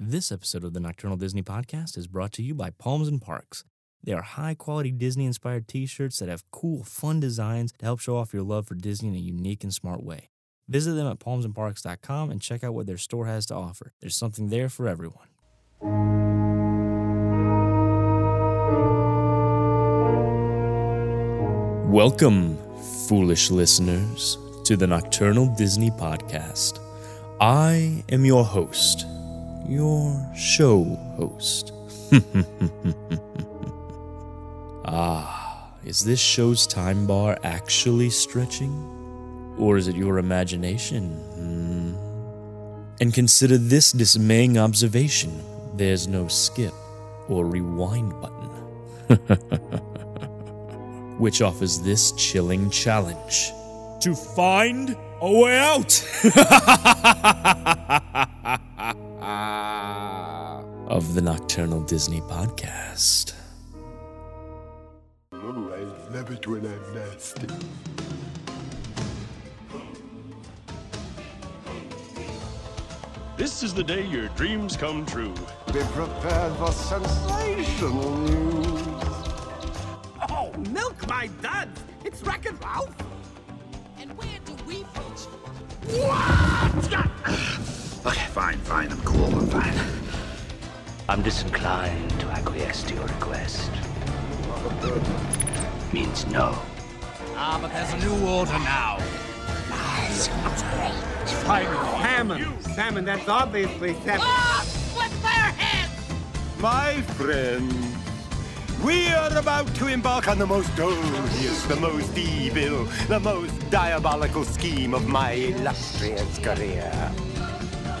This episode of the Nocturnal Disney Podcast is brought to you by Palms and Parks. They are high quality Disney inspired t shirts that have cool, fun designs to help show off your love for Disney in a unique and smart way. Visit them at palmsandparks.com and check out what their store has to offer. There's something there for everyone. Welcome, foolish listeners, to the Nocturnal Disney Podcast. I am your host, your show host. ah, is this show's time bar actually stretching? Or is it your imagination? Hmm. And consider this dismaying observation there's no skip or rewind button. Which offers this chilling challenge to find a way out Uh, of the Nocturnal Disney Podcast. I love it when I'm nasty. This is the day your dreams come true. Be prepared for sensational news. Oh, milk my duds! It's Wreck-It Ralph! And where do we fit? Okay, fine, fine. I'm cool. I'm fine. I'm disinclined to acquiesce to your request. Means no. Ah, but there's a new order now. Salmon! Salmon, that's obviously salmon. Ah! What's fire head? My friends, we are about to embark on the most odious, the most evil, the most diabolical scheme of my illustrious career.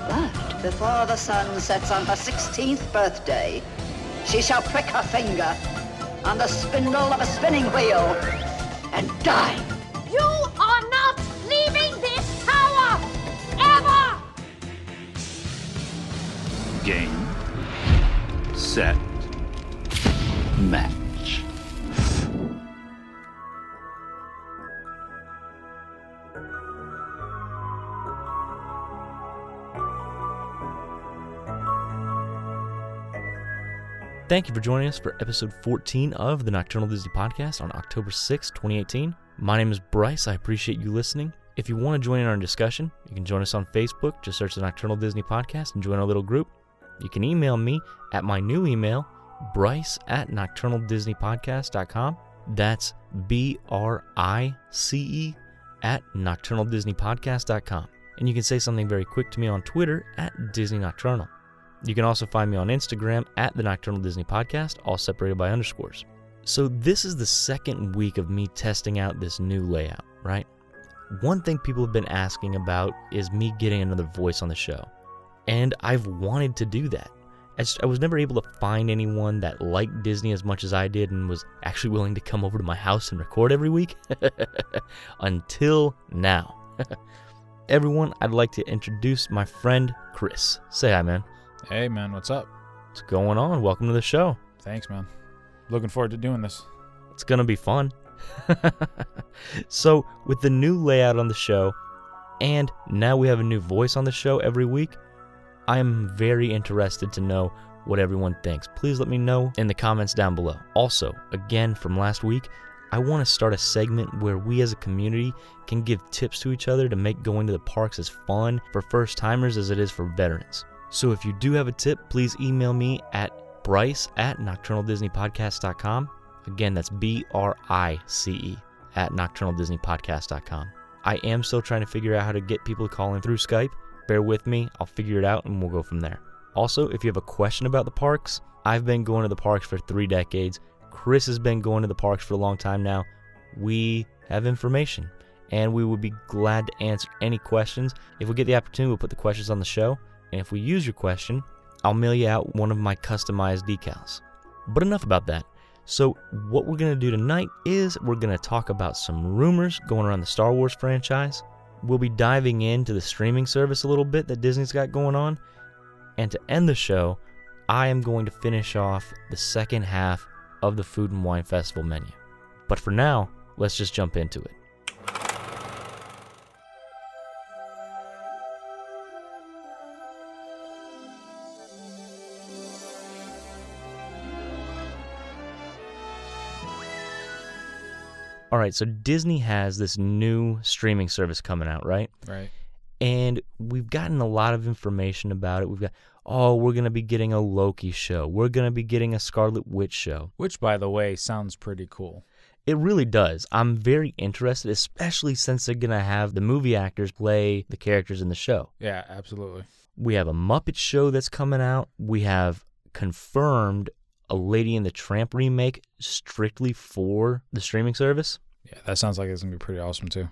But before the sun sets on her 16th birthday, she shall prick her finger on the spindle of a spinning wheel and die. You are not leaving this tower! Ever! Game, set, match. Thank you for joining us for episode 14 of the Nocturnal Disney Podcast on October 6, 2018. My name is Bryce. I appreciate you listening. If you want to join in our discussion, you can join us on Facebook. Just search the Nocturnal Disney Podcast and join our little group. You can email me at my new email, bryce at nocturnaldisneypodcast.com. That's B R I C E at nocturnaldisneypodcast.com. And you can say something very quick to me on Twitter at Disney Nocturnal. You can also find me on Instagram at the Nocturnal Disney Podcast, all separated by underscores. So, this is the second week of me testing out this new layout, right? One thing people have been asking about is me getting another voice on the show. And I've wanted to do that. I, was never able to find anyone that liked Disney as much as I did and was actually willing to come over to my house and record every week. Until now. Everyone, I'd like to introduce my friend Chris. Say hi, man. Hey man, what's up? What's going on? Welcome to the show. Thanks, man. Looking forward to doing this. It's going to be fun. so, with the new layout on the show, and now we have a new voice on the show every week, I am very interested to know what everyone thinks. Please let me know in the comments down below. Also, again from last week, I want to start a segment where we as a community can give tips to each other to make going to the parks as fun for first timers as it is for veterans. So if you do have a tip, please email me at bryce at nocturnaldisneypodcast.com. Again, that's B R I C E at nocturnaldisneypodcast.com. I am still trying to figure out how to get people to call in through Skype. Bear with me, I'll figure it out and we'll go from there. Also, if you have a question about the parks, I've been going to the parks for three decades. Chris has been going to the parks for a long time now. We have information and we would be glad to answer any questions. If we get the opportunity, we'll put the questions on the show. And if we use your question, I'll mail you out one of my customized decals. But enough about that. So, what we're going to do tonight is we're going to talk about some rumors going around the Star Wars franchise. We'll be diving into the streaming service a little bit that Disney's got going on. And to end the show, I am going to finish off the second half of the Food and Wine Festival menu. But for now, let's just jump into it. All right, so Disney has this new streaming service coming out, right? Right. And we've gotten a lot of information about it. We've got, oh, we're going to be getting a Loki show. We're going to be getting a Scarlet Witch show. Which, by the way, sounds pretty cool. It really does. I'm very interested, especially since they're going to have the movie actors play the characters in the show. Yeah, absolutely. We have a Muppet show that's coming out. We have confirmed a Lady and the Tramp remake strictly for the streaming service. Yeah, that sounds like it's going to be pretty awesome, too.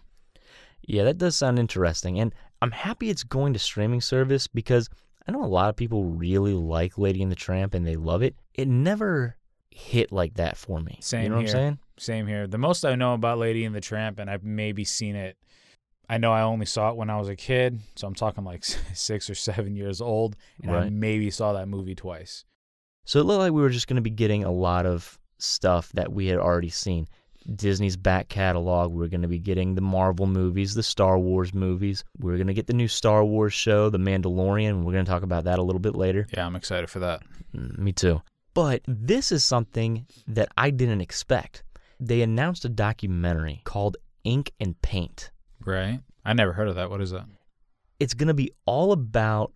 Yeah, that does sound interesting. And I'm happy it's going to streaming service because I know a lot of people really like Lady and the Tramp and they love it. It never hit like that for me. Same you know here. what I'm saying? Same here. The most I know about Lady and the Tramp, and I've maybe seen it. I know I only saw it when I was a kid, so I'm talking like six or seven years old, and I Right. maybe saw that movie twice. So it looked like we were just going to be getting a lot of stuff that we had already seen. Disney's back catalog. We're going to be getting the Marvel movies, the Star Wars movies. We're going to get the new Star Wars show, The Mandalorian. We're going to talk about that a little bit later. Yeah, I'm excited for that. Mm, Me too. But this is something that I didn't expect. They announced a documentary called Ink and Paint. Right? I never heard of that. What is that? It's going to be all about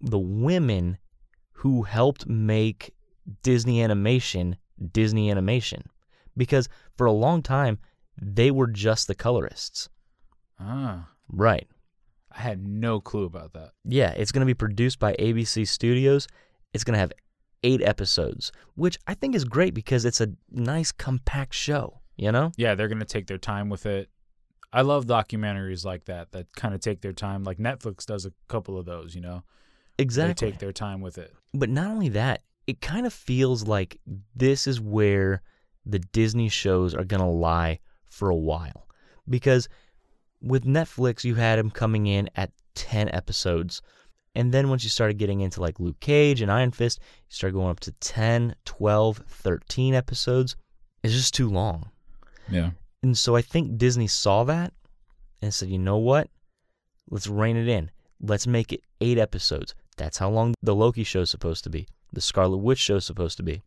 the women who helped make Disney animation Disney animation. Because for a long time, they were just the colorists. Ah, Right. I had no clue about that. Yeah, it's going to be produced by ABC Studios. It's going to have eight episodes, which I think is great because it's a nice, compact show, you know? Yeah, they're going to take their time with it. I love documentaries like that that kind of take their time. Like Netflix does a couple of those, you know? Exactly. They take their time with it. But not only that, it kind of feels like this is where the Disney shows are going to lie for a while. Because with Netflix, you had them coming in at 10 episodes. And then once you started getting into like Luke Cage and Iron Fist, you started going up to 10, 12, 13 episodes. It's just too long. Yeah. And so I think Disney saw that and said, you know what? Let's rein it in. Let's make it eight episodes. That's how long the Loki show's supposed to be. The Scarlet Witch show's supposed to be.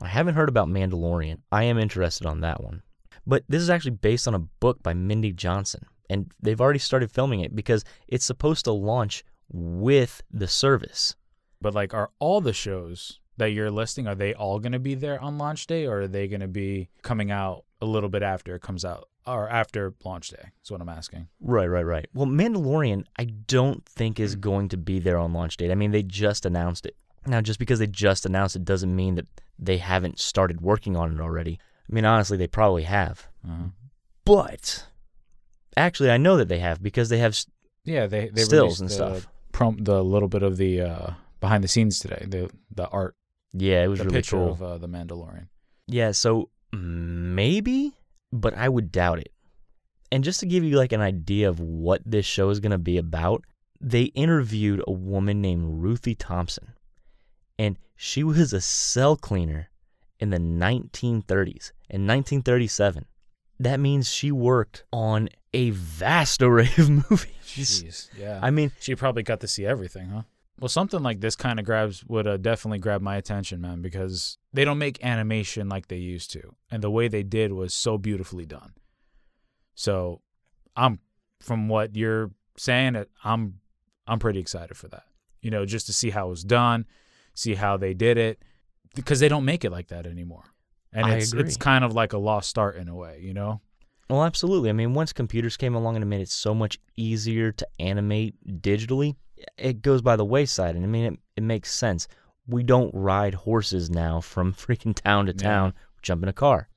I haven't heard about Mandalorian. I am interested on that one. But this is actually based on a book by Mindy Johnson. And they've already started filming it because it's supposed to launch with the service. But like, are all the shows that you're listing are they all going to be there on launch day, or are they going to be coming out a little bit after it comes out, or after launch day? Is what I'm asking. Right, right, right. Well, Mandalorian, I don't think is hmm. going to be there on launch date. I mean, they just announced it. Now, just because they just announced it doesn't mean that they haven't started working on it already. I mean, honestly, they probably have. Uh-huh. But actually, I know that they have because they have. Yeah, they they Stills and the stuff. Prom the little bit of the uh, behind the scenes today. The the art, Yeah, it was the really picture cool. of uh, the Mandalorian. Yeah, so maybe, but I would doubt it. And just to give you like an idea of what this show is going to be about, they interviewed a woman named Ruthie Tompson. She was a cel cleaner in the 1930s, in 1937. That means she worked on a vast array of movies. Jeez, yeah. I mean, she probably got to see everything, huh? Well, something like this kind of grabs would uh, definitely grab my attention, man, because they don't make animation like they used to, and the way they did was so beautifully done. So, I'm from what you're saying, I'm I'm pretty excited for that. You know, just to see how it was done, see how they did it, because they don't make it like that anymore, and I it's agree. it's kind of like a lost art in a way, you know. Well, absolutely. I mean, once computers came along and made it so much easier to animate digitally, it goes by the wayside. And I mean, it, it makes sense. We don't ride horses now from freaking town to Yeah. town, jump in a car.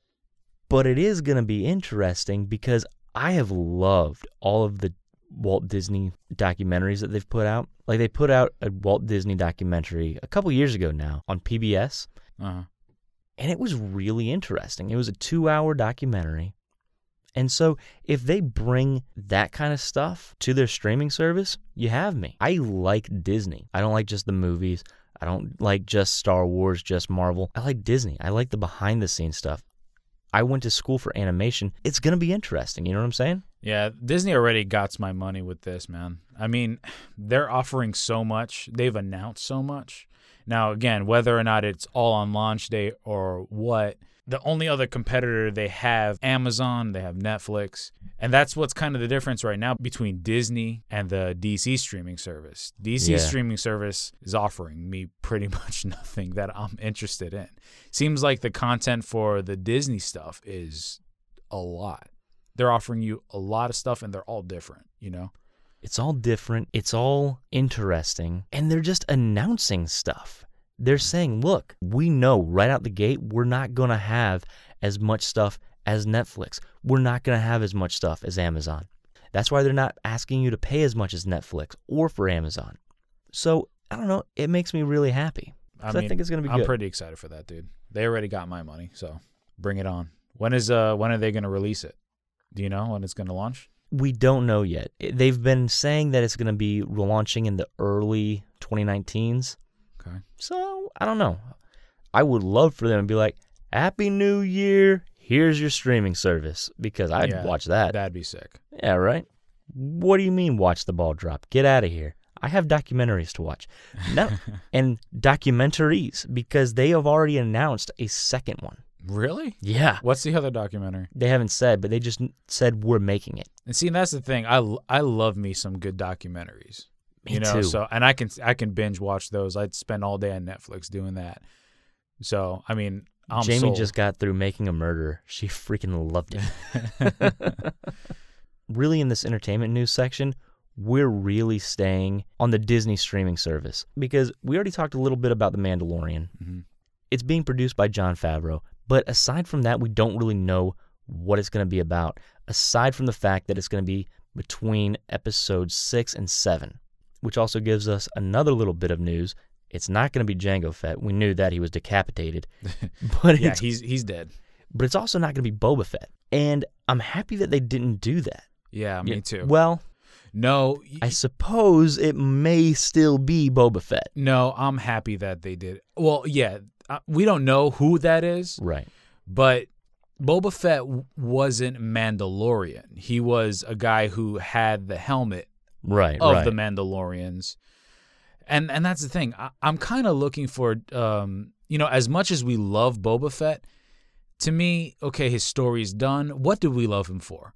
But it is going to be interesting because I have loved all of the Walt Disney documentaries that they've put out. Like they put out a Walt Disney documentary a couple years ago now on PBS, Uh-huh. and it was really interesting. It was a two hour documentary. And so, if they bring that kind of stuff to their streaming service, you have me. I like Disney. I don't like just the movies. I don't like just Star Wars, just Marvel. I like Disney. I like the behind the scenes stuff. I went to school for animation. It's going to be interesting. You know what I'm saying? Yeah, Disney already got my money with this, man. I mean, they're offering so much. They've announced so much. Now, again, whether or not it's all on launch day or what, the only other competitor they have Amazon, they have Netflix, and that's what's kind of the difference right now between Disney and the DC streaming service. DC Yeah. streaming service is offering me pretty much nothing that I'm interested in. Seems like the content for the Disney stuff is a lot. They're offering you a lot of stuff and they're all different, you know? It's all different, it's all interesting, and they're just announcing stuff. They're saying, look, we know right out the gate we're not going to have as much stuff as Netflix. We're not going to have as much stuff as Amazon. That's why they're not asking you to pay as much as Netflix or for Amazon. So, I don't know, it makes me really happy. 'Cause I, think it's going to be I'm good. pretty excited for that, dude. They already got my money, so bring it on. When is uh when are they going to release it? Do you know when it's going to launch? We don't know yet. They've been saying that it's going to be launching in the early 2019s. Okay. So, I don't know. I would love for them to be like, Happy New Year. Here's your streaming service because I'd Yeah, watch that. That'd be sick. Yeah, right? What do you mean watch the ball drop? Get out of here. I have documentaries to watch. No, and documentaries because they have already announced a second one. Really? Yeah. What's the other documentary? They haven't said, but they just said we're making it. And see, that's the thing. I, I love me some good documentaries. Me you know, too. so and I can I can binge watch those. I'd spend all day on Netflix doing that. So I mean, I'm Jamie sold. just got through making a murder. She freaking loved it. really, in this entertainment news section, we're really staying on the Disney streaming service because we already talked a little bit about The Mandalorian. Mhm. It's being produced by Jon Favreau, but aside from that, we don't really know what it's going to be about, aside from the fact that it's going to be between episodes six and seven, which also gives us another little bit of news. It's not going to be Jango Fett. We knew that he was decapitated, but yeah, he's he's dead. but it's also not going to be Boba Fett. And I'm happy that they didn't do that. Yeah, me too. Well, no, y- I suppose it may still be Boba Fett. no, I'm happy that they did. Well, yeah, uh, we don't know who that is, Right. but Boba Fett w- wasn't Mandalorian. He was a guy who had the helmet Right. of right. the Mandalorians. And and that's the thing. I, I'm kind of looking for um, you know, as much as we love Boba Fett, to me, okay, his story's done. What do we love him for?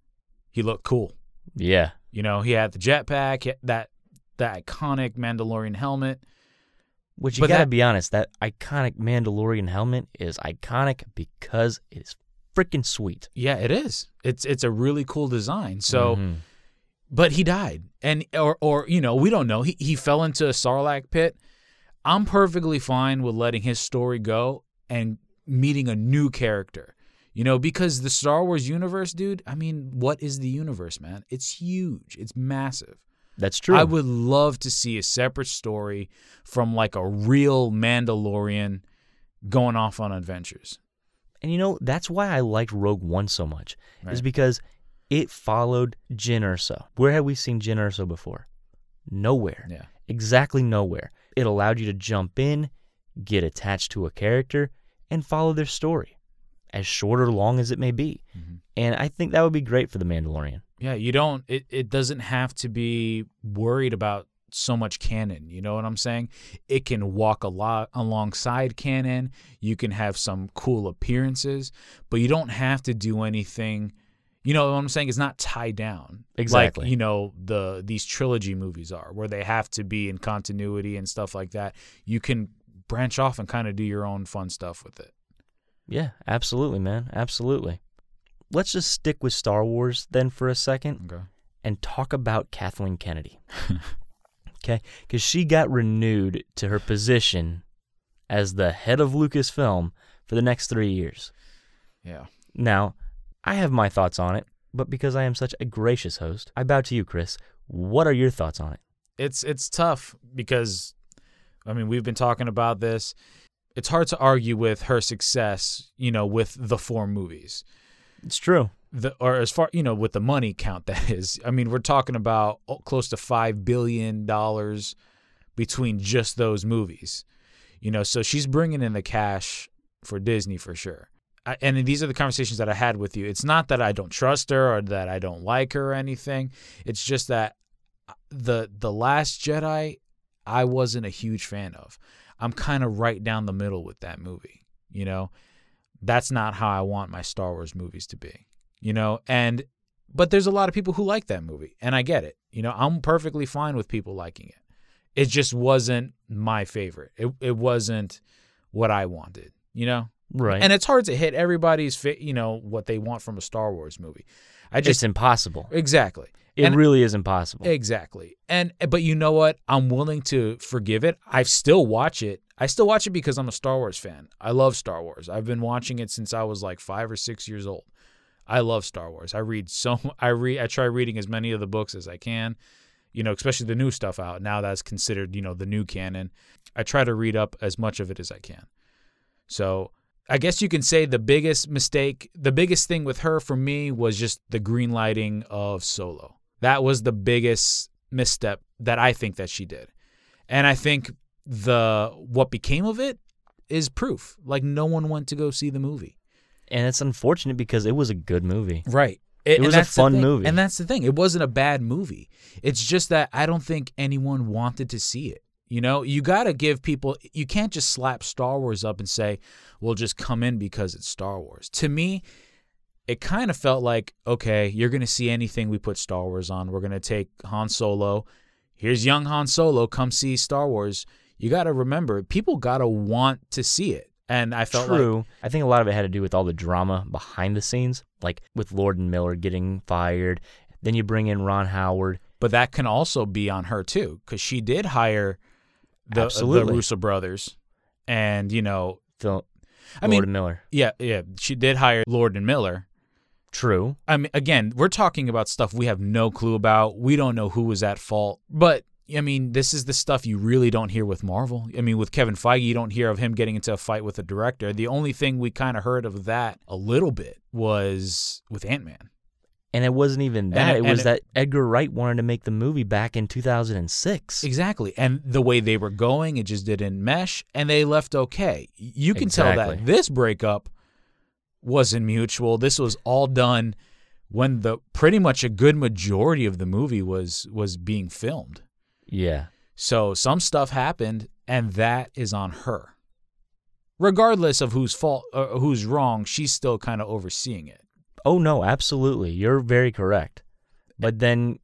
He looked cool. yeah. You know, he had the jetpack, that that iconic Mandalorian helmet. Which you But gotta that- be honest, that iconic Mandalorian helmet is iconic because it is freaking sweet. Yeah, it is. It's it's a really cool design. So Mhm. but he died and or or you know we don't know he, he fell into a sarlacc pit i'm perfectly fine with letting his story go and meeting a new character you know because the star wars universe dude i mean what is the universe man it's huge it's massive that's true. i would love to see a separate story from like a real mandalorian going off on adventures And you know, that's why I liked Rogue One so much, is because it followed Jyn Erso. Where have we seen Jyn Erso before? Nowhere. yeah Exactly nowhere. It allowed you to jump in, get attached to a character, and follow their story, as short or long as it may be. Mhm. And I think that would be great for The Mandalorian. Yeah, you don't it, it doesn't have to be worried about so much canon, you know what I'm saying? It can walk a lot alongside canon. You can have some cool appearances, but you don't have to do anything you know what I'm saying? It's not tied down. Exactly. Like, you know, the these trilogy movies are where they have to be in continuity and stuff like that. You can branch off and kind of do your own fun stuff with it. Yeah, absolutely, man. Absolutely. Let's just stick with Star Wars then for a second Okay. and talk about Kathleen Kennedy. okay? Because she got renewed to her position as the head of Lucasfilm for the next three years. Yeah. Now, I have my thoughts on it, but because I am such a gracious host, I bow to you, Chris. What are your thoughts on it? it's it's tough because I mean we've been talking about this. It's hard to argue with her success, you know, with the four movies. It's true. The or as far you know with the money count that is. I mean, we're talking about oh, close to 5 billion dollars between just those movies. You know, so she's bringing in the cash for Disney for sure. I, and these are the conversations that I had with you. It's not that I don't trust her or that I don't like her or anything. It's just that uh, the the last Jedi I wasn't a huge fan of. I'm kind of right down the middle with that movie, you know. That's not how I want my Star Wars movies to be. You know, and but there's a lot of people who like that movie, and I get it. You know, I'm perfectly fine with people liking it. It just wasn't my favorite. It it wasn't what I wanted, you know? Right. And it's hard to hit everybody's fit, you know, what they want from a Star Wars movie. I it's just impossible. exactly. It And- really is impossible. Exactly. And but you know what? I'm willing to forgive it. I still watch it. I still watch it because I'm a Star Wars fan. I love Star Wars. I've been watching it since I was like 5 or 6 years old. I love Star Wars. I read so I read I try reading as many of the books as I can. You know, especially the new stuff out. Now that's considered, you know, the new canon. I try to read up as much of it as I can. So, I guess you can say the biggest mistake, the biggest thing with her for me was just the green lighting of Solo. That was the biggest misstep that I think that she did. And I think the what became of it is proof. Like no one went to go see the movie. and it's unfortunate because it was a good movie. Right. It and was a fun movie. And that's the thing. It wasn't a bad movie. It's just that I don't think anyone wanted to see it. You know, you got to give people, you can't just slap Star Wars up and say, well, just come in because it's Star Wars. To me, it kind of felt like, okay, you're going to see anything we put Star Wars on. We're going to take Han Solo. Here's young Han Solo. Come see Star Wars. You got to remember, people got to want to see it. And I felt like True. I think a lot of it had to do with all the drama behind the scenes, like with Lord and Miller getting fired. Then you bring in Ron Howard. but that can also be on her too because she did hire the, uh, the Russo brothers, and you know, Phil, I Lord mean, and Miller. yeah, yeah, she did hire Lord and Miller. True. I mean, again, we're talking about stuff we have no clue about. We don't know who was at fault, but I mean, this is the stuff you really don't hear with Marvel. I mean, with Kevin Feige, you don't hear of him getting into a fight with a director. The only thing we kind of heard of that a little bit was with Ant Man. And it wasn't even that. it- it was and that Edgar Wright wanted to make the movie back in 2006. Exactly. And the way they were going, it just didn't mesh and they left okay. You can tell that this breakup wasn't mutual. This was all done when the pretty much a good majority of the movie was was being filmed. Yeah. So some stuff happened and that is on her. Regardless of whose fault or who's wrong, she's still kind of overseeing it. Oh no, absolutely. You're very correct. Eh but then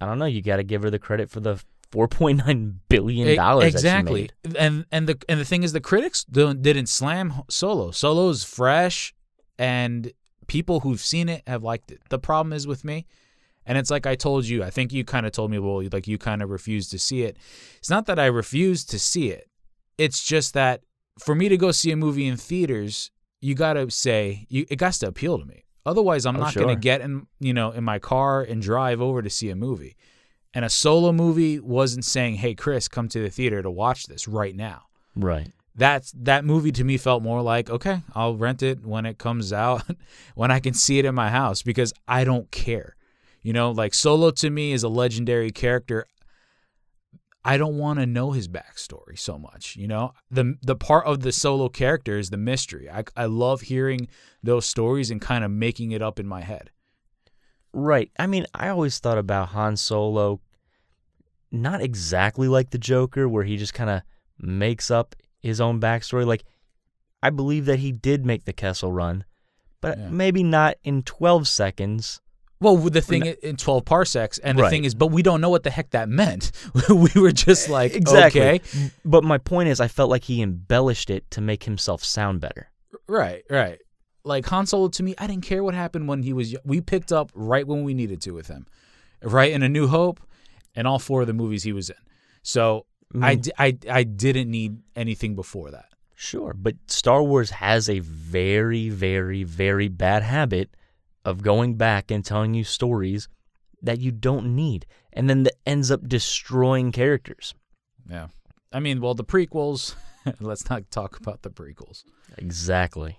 I don't know, you got to give her the credit for the 4.9 billion dollars exactly and and the and the thing is the critics don't, didn't slam solo solo's fresh and people who've seen it have liked it the problem is with me and it's like i told you i think you kind of told me well like you kind of refused to see it it's not that i refused to see it it's just that for me to go see a movie in theaters you gotta say you it got to appeal to me otherwise i'm Oh, not gonna get in you know in my car and drive over to see a movie and a solo movie wasn't saying, "Hey, Chris, come to the theater to watch this right now." Right. That's that movie to me felt more like, "Okay, I'll rent it when it comes out, when I can see it in my house because I don't care." You know, like Solo to me is a legendary character. I don't want to know his backstory so much, you know. The the part of the solo character is the mystery. I I love hearing those stories and kind of making it up in my head. Right. I mean, I always thought about Han Solo not exactly like the Joker, where he just kind of makes up his own backstory. Like, I believe that he did make the Kessel run, but Yeah. maybe not in 12 seconds. Well, the thing i- in 12 parsecs, and the Right. thing is, but we don't know what the heck that meant. we were just like, Exactly. okay, But my point is, I felt like he embellished it to make himself sound better. right, right. Like Han Solo to me, I didn't care what happened when he was. We picked up right when we needed to with him, right in A New Hope, and all four of the movies he was in. So I, Mm. di- I, I didn't need anything before that. Sure, but Star Wars has a very, very, very bad habit of going back and telling you stories that you don't need, and then that ends up destroying characters. Yeah, I mean, well, the prequels. let's not talk about the prequels. Exactly.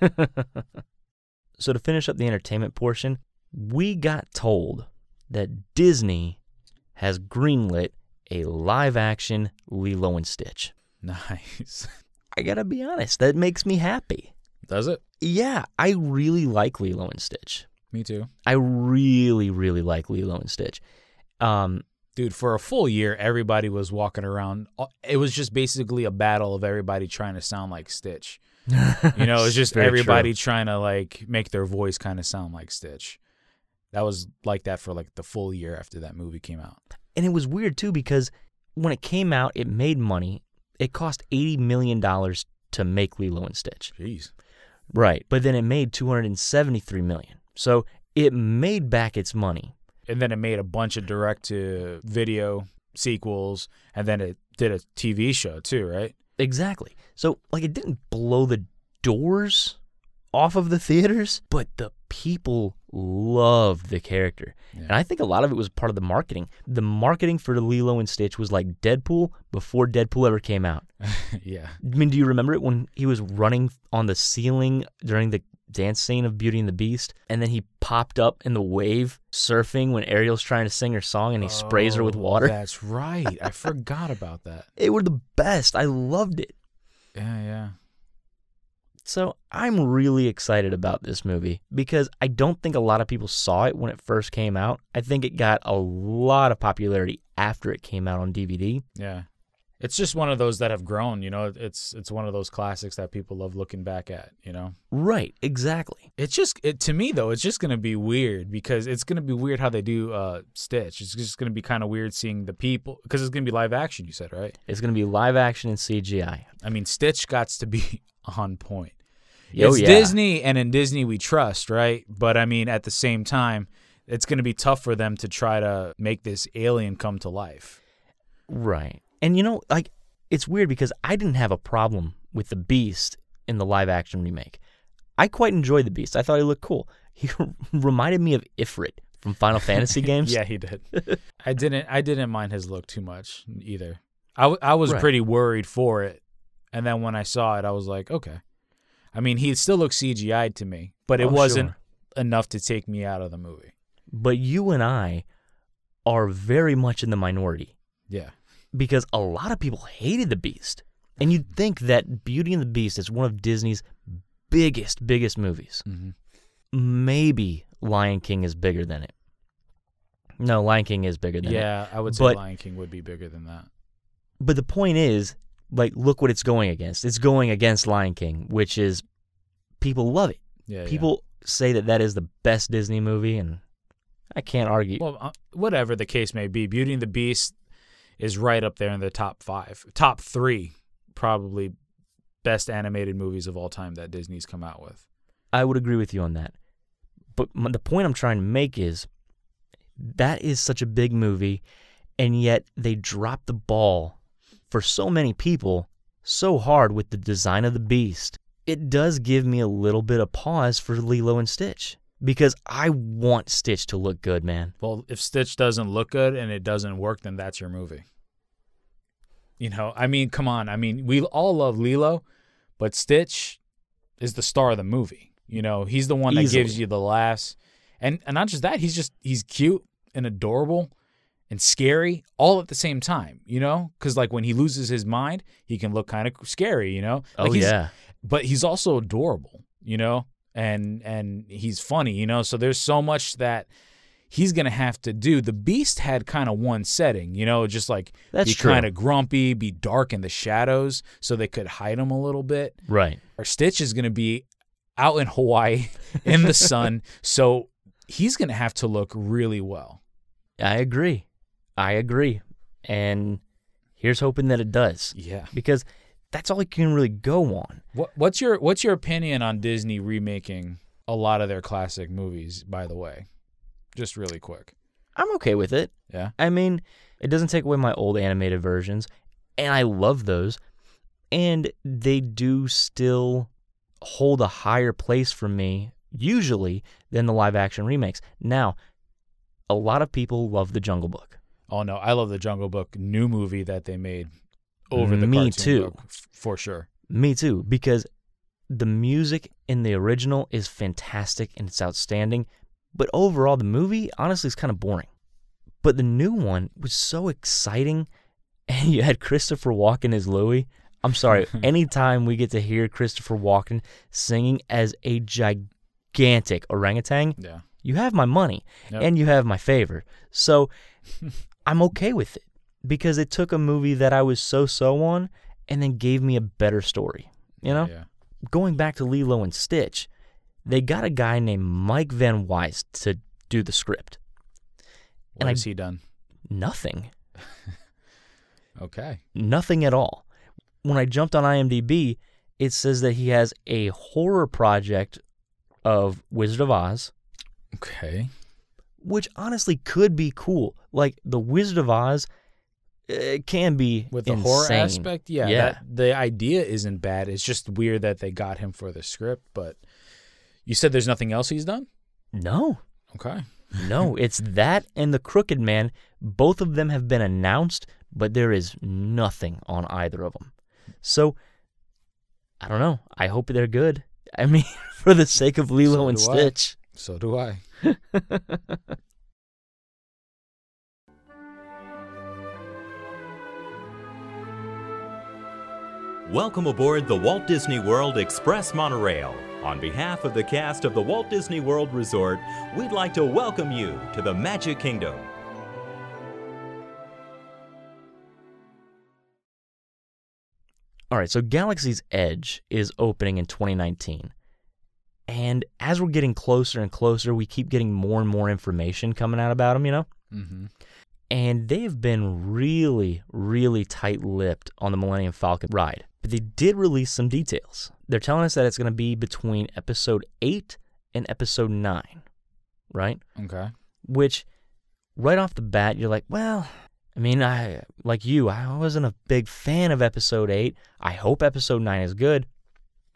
so to finish up the entertainment portion, we got told that Disney has greenlit a live-action Lilo and Stitch. Nice. I gotta be honest, that makes me happy. Does it? Yeah, I really like Lilo and Stitch. Me too. I really, really like Lilo and Stitch. Um, Dude, for a full year, everybody was walking around. uh, It was just basically a battle of everybody trying to sound like Stitch. You know, it's just Very everybody true. trying to like make their voice kind of sound like Stitch. That was like that for like the full year after that movie came out. And it was weird too because when it came out, it made money. It cost eighty million dollars to make Lilo and Stitch. Jeez. Right, but then it made two hundred and seventy-three million. So it made back its money. And then it made a bunch of direct to video sequels and then it did a TV show too, right? Exactly. So like it didn't blow the doors off of the theaters, but the people loved the character. And I think a lot of it was part of the marketing. The marketing for Lilo and Stitch was like Deadpool before Deadpool ever came out. yeah. I mean, do you remember it when he was running on the ceiling during the dance scene of Beauty and the Beast? And then he popped up in the wave surfing when Ariel's trying to sing her song and he sprays her with Oh, water. That's right. I forgot about that. It were the best. I loved it. Yeah, yeah. So I'm really excited about this movie because I don't think a lot of people saw it when it first came out. I think it got a lot of popularity after it came out on DVD. Yeah. It's just one of those that have grown, you know. It's it's one of those classics that people love looking back at, you know. Right, exactly. It's just it to me though, it's just gonna be weird because it's gonna be weird how they do uh Stitch. It's just gonna be kind of weird seeing the people because it's gonna be live action. You said right? It's going to be live action and CGI. I mean, Stitch got to be on point. Oh, it's yeah. Disney, and in Disney we trust, right? But I mean, at the same time, it's gonna be tough for them to try to make this alien come to life. Right. And you know, like it's weird because I didn't have a problem with the Beast in the live action remake. I quite enjoyed the Beast. I thought he looked cool. He reminded me of Ifrit from Final Fantasy games. Yeah, he did. I didn't. I didn't mind his look too much either. I, w- I was Right. pretty worried for it, and then when I saw it, I was like, okay. I mean, he still looks CGI'd to me, but it Oh, wasn't sure. enough to take me out of the movie. But you and I are very much in the minority Yeah. because a lot of people hated the Beast. And you'd think that Beauty and the Beast is one of Disney's biggest, biggest movies. Mhm. Maybe Lion King is bigger than it. No, Lion King is bigger than it. Yeah, I would say But- Lion King would be bigger than that. But the point is, like, look what it's going against. It's going against Lion King, which is people love it. Yeah. yeah. People say that that is the best Disney movie, and I can't argue. Well, uh, whatever the case may be, Beauty and the Beast is right up there in the top five, top three, probably best animated movies of all time that Disney's come out with. I would agree with you on that. But the point I'm trying to make is that is such a big movie, and yet they dropped the ball for so many people so hard with the design of the beast. It does give me a little bit of pause for Lilo and Stitch because I want Stitch to look good, man. Well, if Stitch doesn't look good and it doesn't work, then that's your movie. You know, I mean, come on. I mean, we all love Lilo, but Stitch is the star of the movie. You know, he's the one that gives you the laughs. And and not just that, he's just he's cute and adorable and scary all at the same time, you know? Cuz like when he loses his mind, he can look kind of scary, you know? Oh, like oh he's- yeah, but he's also adorable, you know, and and he's funny, you know. So there's so much that he's gonna have to do. The Beast had kind of one setting, you know, just like That's be kind of grumpy, be dark in the shadows, so they could hide him a little bit. right. Our Stitch is gonna be out in Hawaii in the sun, so he's gonna have to look really well. I agree. I agree. And here's hoping that it does Yeah. because that's all it can really go on. What what's your what's your opinion on Disney remaking a lot of their classic movies? By the way, just really quick. I'm okay with it. Yeah. I mean, it doesn't take away my old animated versions, and I love those. And they do still hold a higher place for me, usually, than the live action remakes. Now, a lot of people love The Jungle Book. Oh no, I love the Jungle Book new movie that they made over the Me too. book, f- for sure. Me too, because the music in the original is fantastic and it's outstanding, but overall, the movie honestly is kind of boring. But the new one was so exciting, and you had Christopher Walken as Louie. I'm sorry, anytime we get to hear Christopher Walken singing as a gigantic orangutan, Yeah. you have my money Yep. and you have my favor. So I'm okay with it because it took a movie that I was so so on and then gave me a better story. You know? Yeah. going back to Lilo and Stitch, they got a guy named Mike Van Weiss to do the script. What And I- has he done? Nothing. Okay. Nothing at all. When I jumped on IMDb, it says that he has a horror project of Wizard of Oz, Okay. Which honestly could be cool. Like the Wizard of Oz it can be With the insane. horror aspect, yeah, yeah. That, the idea isn't bad. It's just weird that they got him for the script. But you said there's nothing else he's done. no, Okay. no, it's that and the Crooked Man. Both of them have been announced, but there is nothing on either of them. So I don't know. I hope they're good. I mean, for the sake of Lilo So and do I. Stitch. So do I. Welcome aboard the Walt Disney World Express Monorail. On behalf of the cast of the Walt Disney World Resort, we'd like to welcome you to the Magic Kingdom. All right, so Galaxy's Edge is opening in 2019. And as we're getting closer and closer, we keep getting more and more information coming out about them, you know? Mm-hmm. And they have been really, really tight lipped on the Millennium Falcon ride. But they did release some details. They're telling us that it's going to be between episode 8 and episode 9, right? Okay. Which, right off the bat, you're like, well, I mean, I like you, I wasn't a big fan of episode 8. I hope episode 9 is good.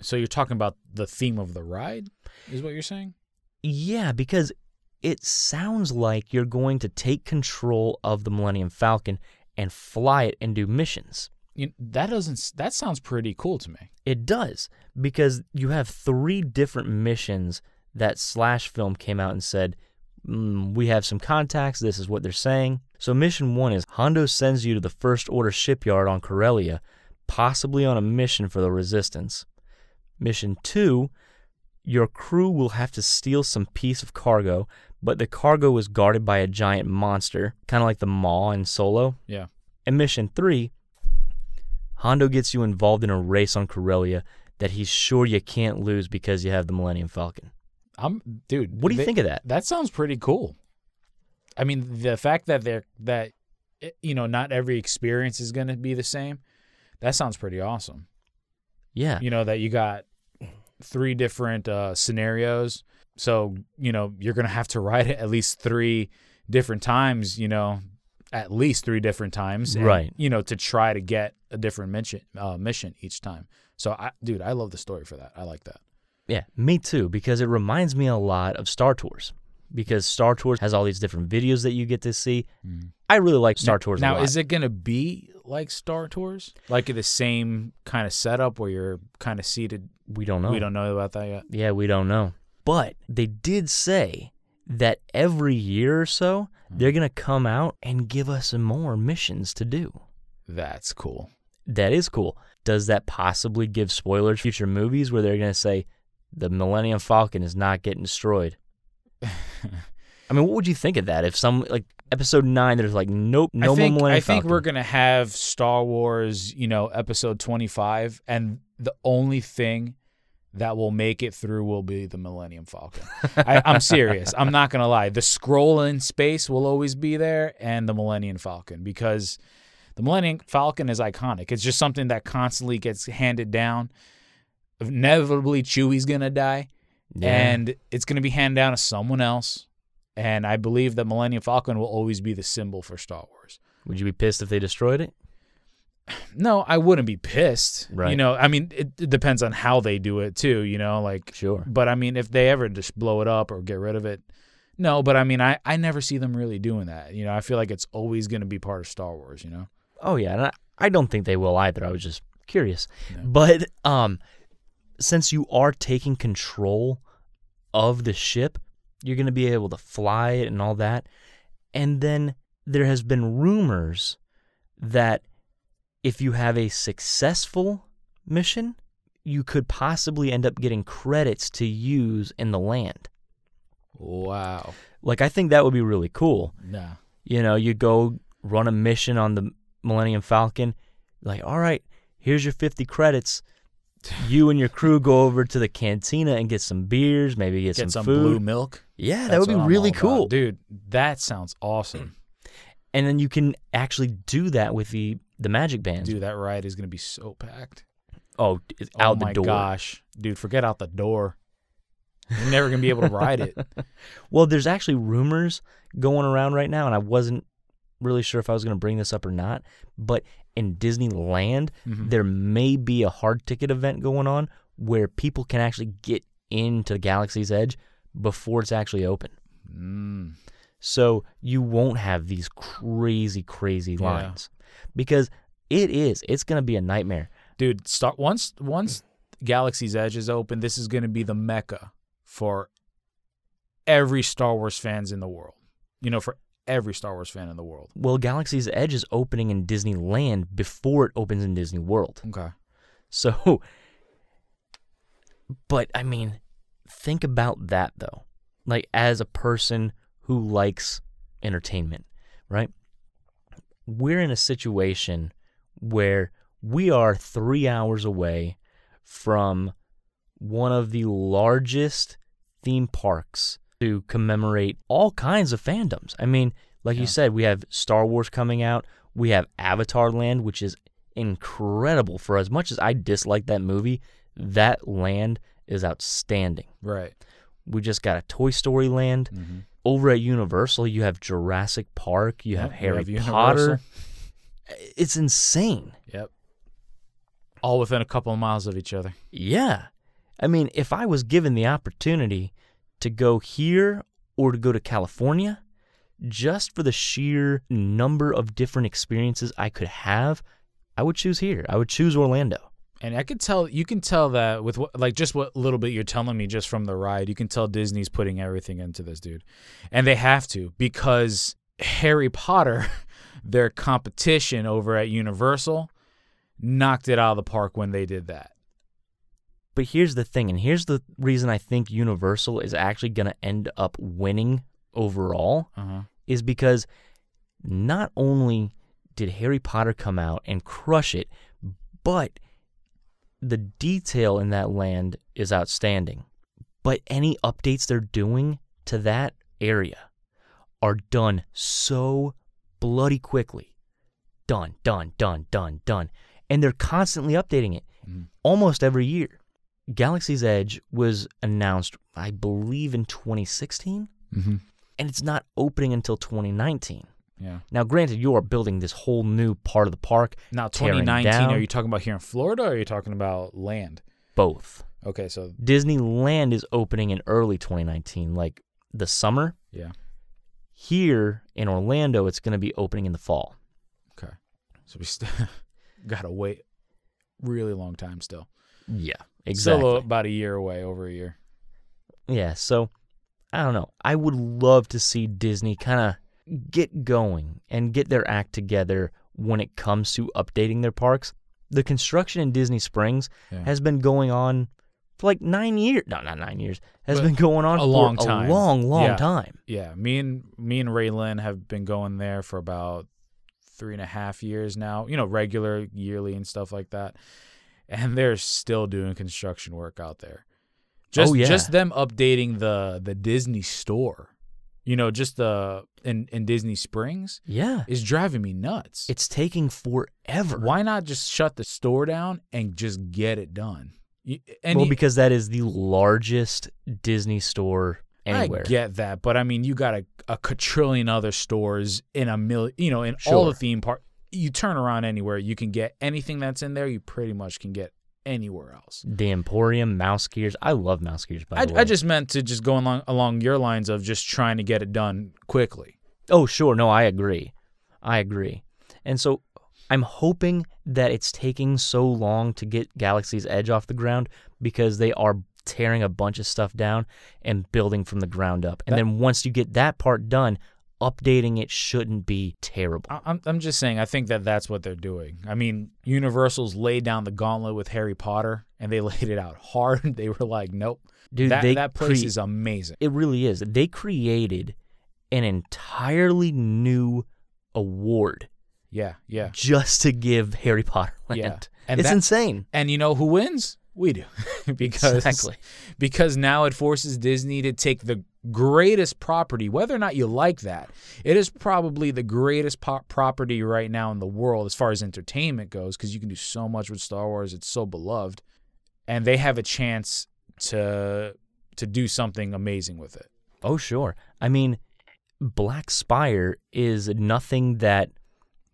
So you're talking about the theme of the ride, is what you're saying? Yeah, because it sounds like you're going to take control of the Millennium Falcon and fly it and do missions. You, that doesn't. That sounds pretty cool to me. It does, because you have three different missions that Slash Film came out and said, mm, We have some contacts, this is what they're saying. So, mission one is Hondo sends you to the First Order shipyard on Corellia, possibly on a mission for the Resistance. Mission two, your crew will have to steal some piece of cargo, but the cargo is guarded by a giant monster, kind of like the Maw in Solo. Yeah. And mission three, Hondo gets you involved in a race on Corellia that he's sure you can't lose because you have the Millennium Falcon. I'm, dude. What do you they- think of that? That sounds pretty cool. I mean, the fact that they're that, eh, you know, not every experience is going to be the same. That sounds pretty awesome. Yeah. You know that you got three different uh, scenarios, so you know you're going to have to ride it at least three different times. You know, at least three different times, and, Right. You know, to try to get a different mission uh, mission each time. So, I, dude, I love the story for that. I like that. Yeah, me too, because it reminds me a lot of Star Tours. Because Star Tours has all these different videos that you get to see. Mm. I really like Star Tours a Now, lot. is it going to be like Star Tours, like the same kind of setup where you're kind of seated? we don't know. We don't know about that yet. Yeah, we don't know. But they did say that every year or so, hmm. they're going to come out and give us some more missions to do. That's cool. That is cool. Does that possibly give spoilers future movies where they're going to say the Millennium Falcon is not getting destroyed? I mean, what would you think of that if some like episode 9 there's like nope, no I think, more Millennium I think Falcon. we're gonna have Star Wars, you know, episode twenty five, and the only thing that will make it through will be the Millennium Falcon. I, I'm serious. I'm not gonna lie. The scroll in space will always be there, and the Millennium Falcon because the Millennium Falcon is iconic. It's just something that constantly gets handed down. Inevitably, Chewie's gonna die, Yeah. and it's gonna be handed down to someone else. And I believe that Millennium Falcon will always be the symbol for Star Wars. Would you be pissed if they destroyed it? No, I wouldn't be pissed. Right. You know, I mean, it, it depends on how they do it too. You know, like Sure. But I mean, if they ever just blow it up or get rid of it, no. But I mean, I I never see them really doing that. You know, I feel like it's always going to be part of Star Wars. You know. Oh yeah, and I, I don't think they will either. I was just curious. But um since you are taking control of the ship, you're going to be able to fly it and all that. And then there has been rumors that if you have a successful mission, you could possibly end up getting credits to use in the land. Wow. Like I think that would be really cool. Nah. You know, you go run a mission on the Millennium Falcon, like, all right, here's your 50 credits. You and your crew go over to the cantina and get some beers, maybe get, Get some food. blue milk. Yeah, that would be really about. cool. dude. That sounds awesome. And then you can actually do that with the the magic bands. Dude, that ride is gonna be so packed. Oh, it's oh out the door. gosh, dude, forget out the door. You're never gonna be able to ride it. Well, there's actually rumors going around right now, and I wasn't really sure if I was going to bring this up or not. But in Disneyland, Mhm. there may be a hard ticket event going on where people can actually get into Galaxy's Edge before it's actually open. Mm. So you won't have these crazy, crazy Yeah. lines because it is. It's going to be a nightmare. dude start once once galaxy's edge is open this is going to be the mecca for every star wars fans in the world you know for every star wars fan in the world Well, Galaxy's Edge is opening in Disneyland before it opens in Disney World. okay So, but I mean, think about that though. Like, as a person who likes entertainment, right? We're in a situation where we are three hours away from one of the largest theme parks to commemorate all kinds of fandoms. I mean, like you said, we have Star Wars coming out, we have Avatar Land, which is incredible for as much as I dislike that movie, that land is outstanding. right We just got a Toy Story land. Mm-hmm. Over at Universal, you have Jurassic Park, you have Yep, we Harry have Potter. Universal. It's insane. yep all within a couple of miles of each other Yeah. I mean, if I was given the opportunity to go here or to go to California, just for the sheer number of different experiences I could have, I would choose here. I would choose Orlando. and i could tell you can tell that with what like just what little bit you're telling me just from the ride you can tell disney's putting everything into this dude and they have to because harry potter their competition over at universal knocked it out of the park when they did that But here's the thing, and here's the reason I think Universal is actually going to end up winning overall uh-huh is because not only did Harry Potter come out and crush it, but the detail in that land is outstanding. But any updates they're doing to that area are done so bloody quickly. Done, done, done, done, done. And they're constantly updating it almost every year. Galaxy's Edge was announced, I believe, in 2016 mm-hmm. and it's not opening until 2019. yeah Now, granted, you are building this whole new part of the park. Now, tearing 2019, down. are you talking about here in Florida or are you talking about land? Both. Okay, so Disneyland is opening in early 2019, like the summer. yeah. Here in Orlando, it's going to be opening in the fall. Okay. So we still got to wait really long time still. Yeah, Still about a year away, over a year. Yeah, so I don't know. I would love to see Disney kind of get going and get their act together when it comes to updating their parks. The construction in Disney Springs Yeah. has been going on for like nine years. No, not nine years. Has But been going on a for long a long, long Yeah. time. Yeah, me and me and Raylan have been going there for about three and a half years now. You know, regular, yearly, and stuff like that. And they're still doing construction work out there. Oh, just Oh, yeah. just them updating the the Disney store. You know, just the in in Disney Springs Yeah, is driving me nuts. it's taking forever. Why not just shut the store down and just get it done? And well, because that is the largest Disney store anywhere. I get that, but I mean, you got a, a quadrillion other stores in a million, you know, in all the theme park. You turn around anywhere, you can get anything that's in there. You pretty much can get anywhere else. the Emporium, Mouse Gears. I love Mouse Gears. By I, the way, I just meant to just go along along your lines of just trying to get it done quickly. Oh, sure. No, I agree. I agree. And so I'm hoping that it's taking so long to get Galaxy's Edge off the ground because they are tearing a bunch of stuff down and building from the ground up. And That- then once you get that part done, updating it shouldn't be terrible. I- I'm I'm just saying. I think that that's what they're doing. I mean, Universal's laid down the gauntlet with Harry Potter, and they laid it out hard. They were like, nope, Dude, that that place cre- is amazing. It really is. They created an entirely new award Yeah, yeah. just to give Harry Potter Land. Yeah. And it's that- insane. And you know who wins? We do. because Exactly. because now it forces Disney to take the greatest property, whether or not you like that. It is probably the greatest po- property right now in the world as far as entertainment goes because you can do so much with Star Wars. It's so beloved. And they have a chance to to do something amazing with it. Oh, sure. I mean, Black Spire is nothing that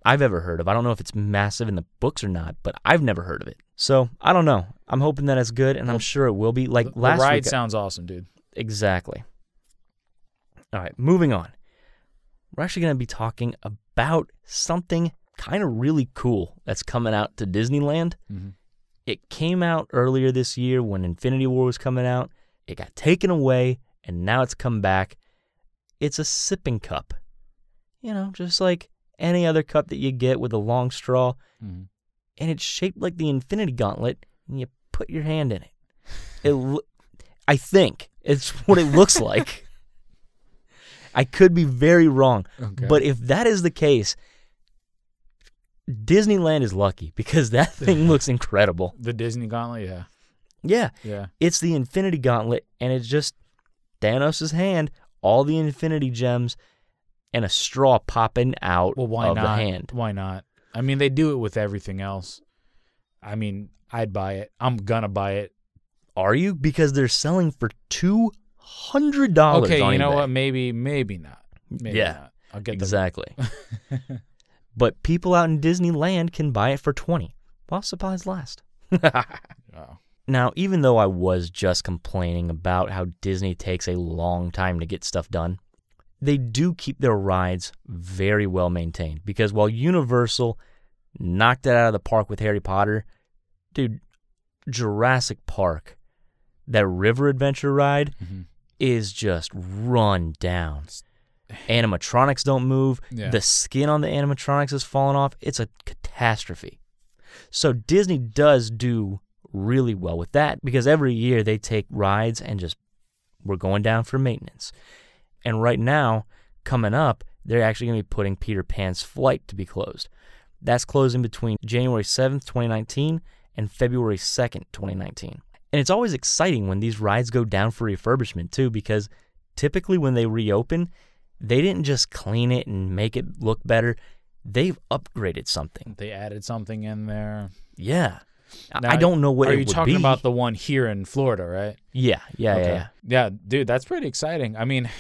I've ever heard of. I don't know if it's massive in the books or not, but I've never heard of it. So I don't know. I'm hoping that it's good, and I'm sure it will be. Like The- the last ride week, uh, sounds awesome, dude. exactly. All right, moving on. We're actually going to be talking about something kind of really cool that's coming out to Disneyland. Mhm. It came out earlier this year when Infinity War was coming out. It got taken away, and now it's come back. It's a sipping cup. You know, just like any other cup that you get with a long straw. Mhm. And it's shaped like the Infinity Gauntlet, and you put your hand in it. It, lo- I think it's what it looks like. I could be very wrong, Okay. but if that is the case, Disneyland is lucky because that thing looks incredible. The Disney Gauntlet, yeah. Yeah, Yeah. it's the Infinity Gauntlet, and it's just Thanos' hand, all the Infinity Gems, and a straw popping out Well, why of not? the hand. Why not? I mean, they do it with everything else. I mean, I'd buy it. I'm gonna buy it. Are you? Because they're selling for two hundred dollars. Okay, you know eBay. what? Maybe, maybe not. Maybe Yeah, not. I'll get exactly. but people out in Disneyland can buy it for twenty while supplies last. Oh. Now, even though I was just complaining about how Disney takes a long time to get stuff done, they do keep their rides very well maintained. Because while Universal knocked it out of the park with Harry Potter, dude, Jurassic Park, that river adventure ride, Mm-hmm. Is just run down. Animatronics don't move. Yeah. The skin on the animatronics is falling off. It's a catastrophe. So Disney does do really well with that because every year they take rides and just we're going down for maintenance. And right now, coming up, they're actually going to be putting Peter Pan's flight to be closed. That's closing between January 7th, 2019 and February 2nd, 2019. And it's always exciting when these rides go down for refurbishment too because typically when they reopen, they didn't just clean it and make it look better. They've upgraded something. They added something in there. Yeah. I- Now, I don't know what Are you talking be. about the one here in Florida, right? Yeah, yeah, yeah, yeah. Yeah, dude, that's pretty exciting. I mean,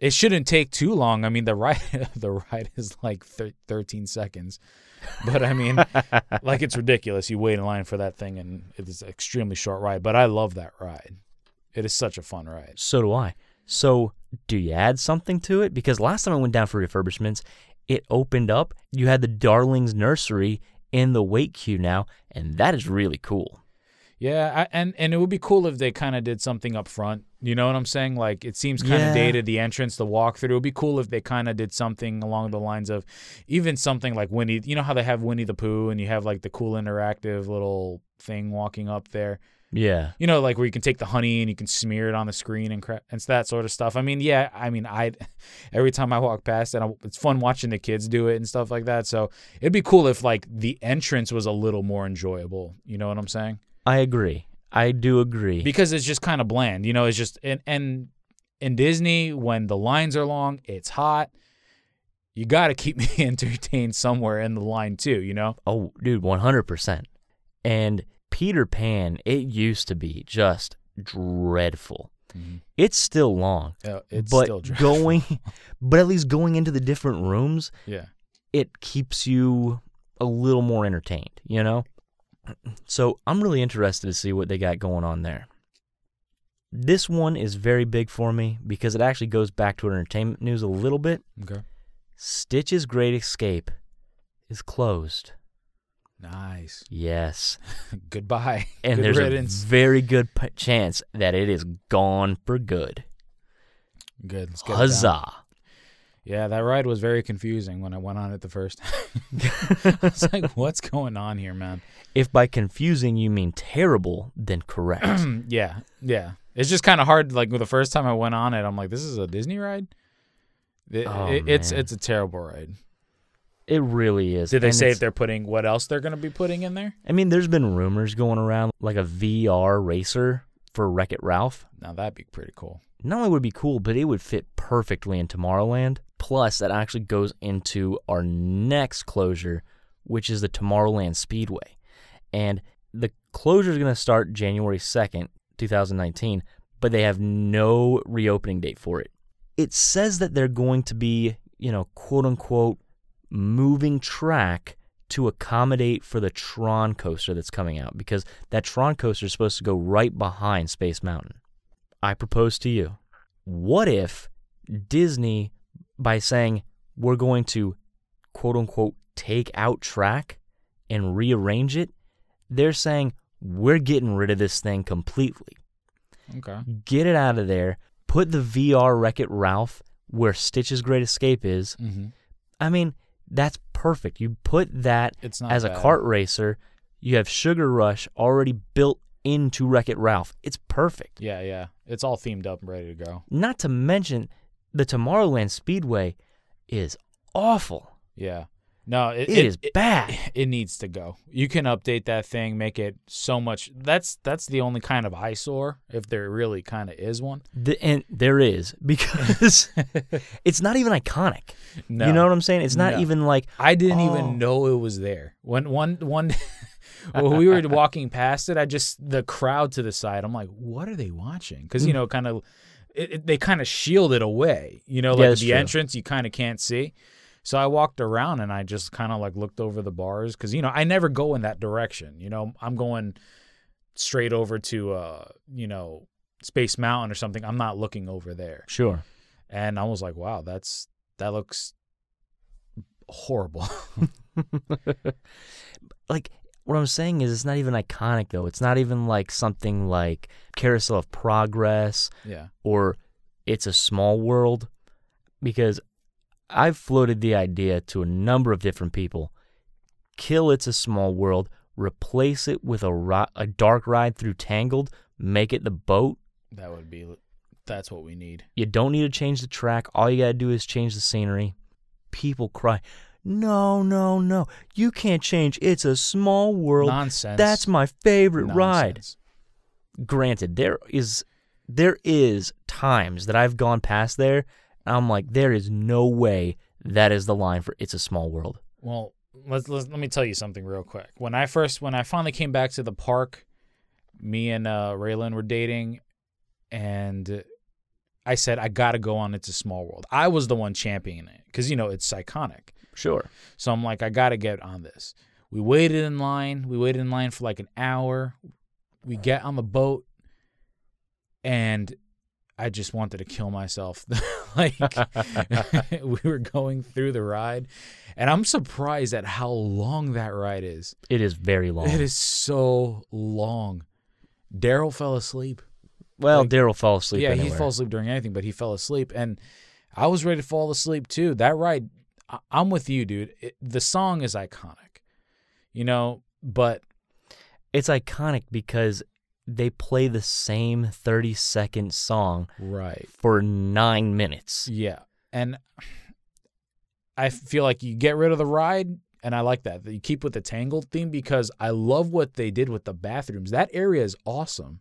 it shouldn't take too long. I mean, the ride the ride is like thir- 13 seconds. But I mean, like it's ridiculous. You wait in line for that thing and it is an extremely short ride, but I love that ride. It is such a fun ride. So do I. So do you add something to it? Because last time I went down for refurbishments, it opened up. You had the Darlings Nursery in the wait queue now, and that is really cool. Yeah, I, and and it would be cool if they kind of did something up front. You know what I'm saying? Like it seems kind of Yeah. dated. The entrance, the walkthrough. It would be cool if they kind of did something along the lines of, even something like Winnie. You know how they have Winnie the Pooh, and you have like the cool interactive little thing walking up there. Yeah. You know, like where you can take the honey and you can smear it on the screen and crap and that sort of stuff. I mean, yeah, I mean, I every time I walk past it, I, it's fun watching the kids do it and stuff like that. So it'd be cool if like the entrance was a little more enjoyable. You know what I'm saying? I agree. I do agree. because it's just kind of bland. You know, it's just and and in Disney when the lines are long, it's hot. You got to keep me entertained somewhere in the line too. You know. oh, dude, 100%. And Peter Pan, it used to be just dreadful. Mm-hmm. It's still long. Yeah, it's but still dreadful. going but at least going into the different rooms, Yeah. it keeps you a little more entertained, you know? So I'm really interested to see what they got going on there. This one is very big for me because it actually goes back to entertainment news a little bit. Okay. Stitch's Great Escape is closed. Nice. Yes. Goodbye. And Good there's riddance. a very good p- chance that it is gone for good. Good. Let's get. Huzzah. Yeah, that ride was very confusing when I went on it the first time. I was like, "What's going on here, man?" If by confusing you mean terrible, then correct. yeah, yeah. It's just kind of hard. Like the first time I went on it, I'm like, "This is a Disney ride." It- Oh, it- it's man. it's a terrible ride. It really is. Did they And say if they're putting what else they're going to be putting in there? I mean, there's been rumors going around like a VR racer for Wreck It Ralph. Now that'd be pretty cool. Not only would it be cool, but it would fit perfectly in Tomorrowland. Plus, that actually goes into our next closure, which is the Tomorrowland Speedway. And the closure is going to start January 2nd, 2019, but they have no reopening date for it. It says that they're going to be, you know, quote unquote, moving track to accommodate for the Tron coaster that's coming out because that Tron coaster is supposed to go right behind Space Mountain. I propose to you what if Disney, by saying we're going to quote unquote take out track and rearrange it, they're saying we're getting rid of this thing completely. Okay. Get it out of there. Put the VR Wreck It Ralph where Stitch's Great Escape is. Mm-hmm. I mean, that's perfect. You put that as a bad. kart racer. You have Sugar Rush already built into Wreck It Ralph. It's perfect. Yeah, yeah. It's all themed up and ready to go. Not to mention, the Tomorrowland Speedway is awful. Yeah. No, it, It is bad. It needs to go. You can update that thing, make it so much. That's that's the only kind of eyesore, if there really kind of is one. The, and there is because it's not even iconic. No. You know what I'm saying? It's not No. even like I didn't oh. even know it was there. When one one when we were walking past it, I just the crowd to the side. I'm like, what are they watching? Because you Mm. know, kind of it, it- they kind of shield it away. You know, like that's the true. entrance, you kind of can't see. So I walked around and I just kind of like looked over the bars because you know I never go in that direction. You know, I'm going straight over to uh you know Space Mountain or something. I'm not looking over there. Sure. And I was like, wow, that's that looks horrible. like what I'm saying is it's not even iconic though. It's not even like something like Carousel of Progress yeah. or It's a Small World because I've floated the idea to a number of different people. Kill It's a Small World, replace it with a ri- a dark ride through Tangled, make it the boat. That would be that's what we need. You don't need to change the track. All you got to do is change the scenery. People cry, "No, no, no. You can't change It's a Small World." Nonsense. That's my favorite ride. Granted, there is there is times that I've gone past there I'm like there is no way that is the line for It's a Small World. Well, let's, let's let me tell you something real quick. When I first when I finally came back to the park, me and uh Raylan were dating and I said I got to go on It's a Small World. I was the one championing it cuz you know, it's iconic. Sure. So I'm like I got to get on this. We waited in line. We waited in line for like an hour. We get on the boat and I just wanted to kill myself. like we were going through the ride, and I'm surprised at how long that ride is. It is very long. It is so long. Daryl fell asleep. Well, like- Daryl fell asleep yeah, anywhere. he fell asleep during anything, but he fell asleep, and I was ready to fall asleep too. That ride, I- I'm with you, dude. It, the song is iconic, you know, but It's iconic because they play the same 30 second song right. for 9 minutes. Yeah. And I feel like you get rid of the ride, and I like that. that You keep with the Tangled theme because I love what they did with the bathrooms. That area is awesome.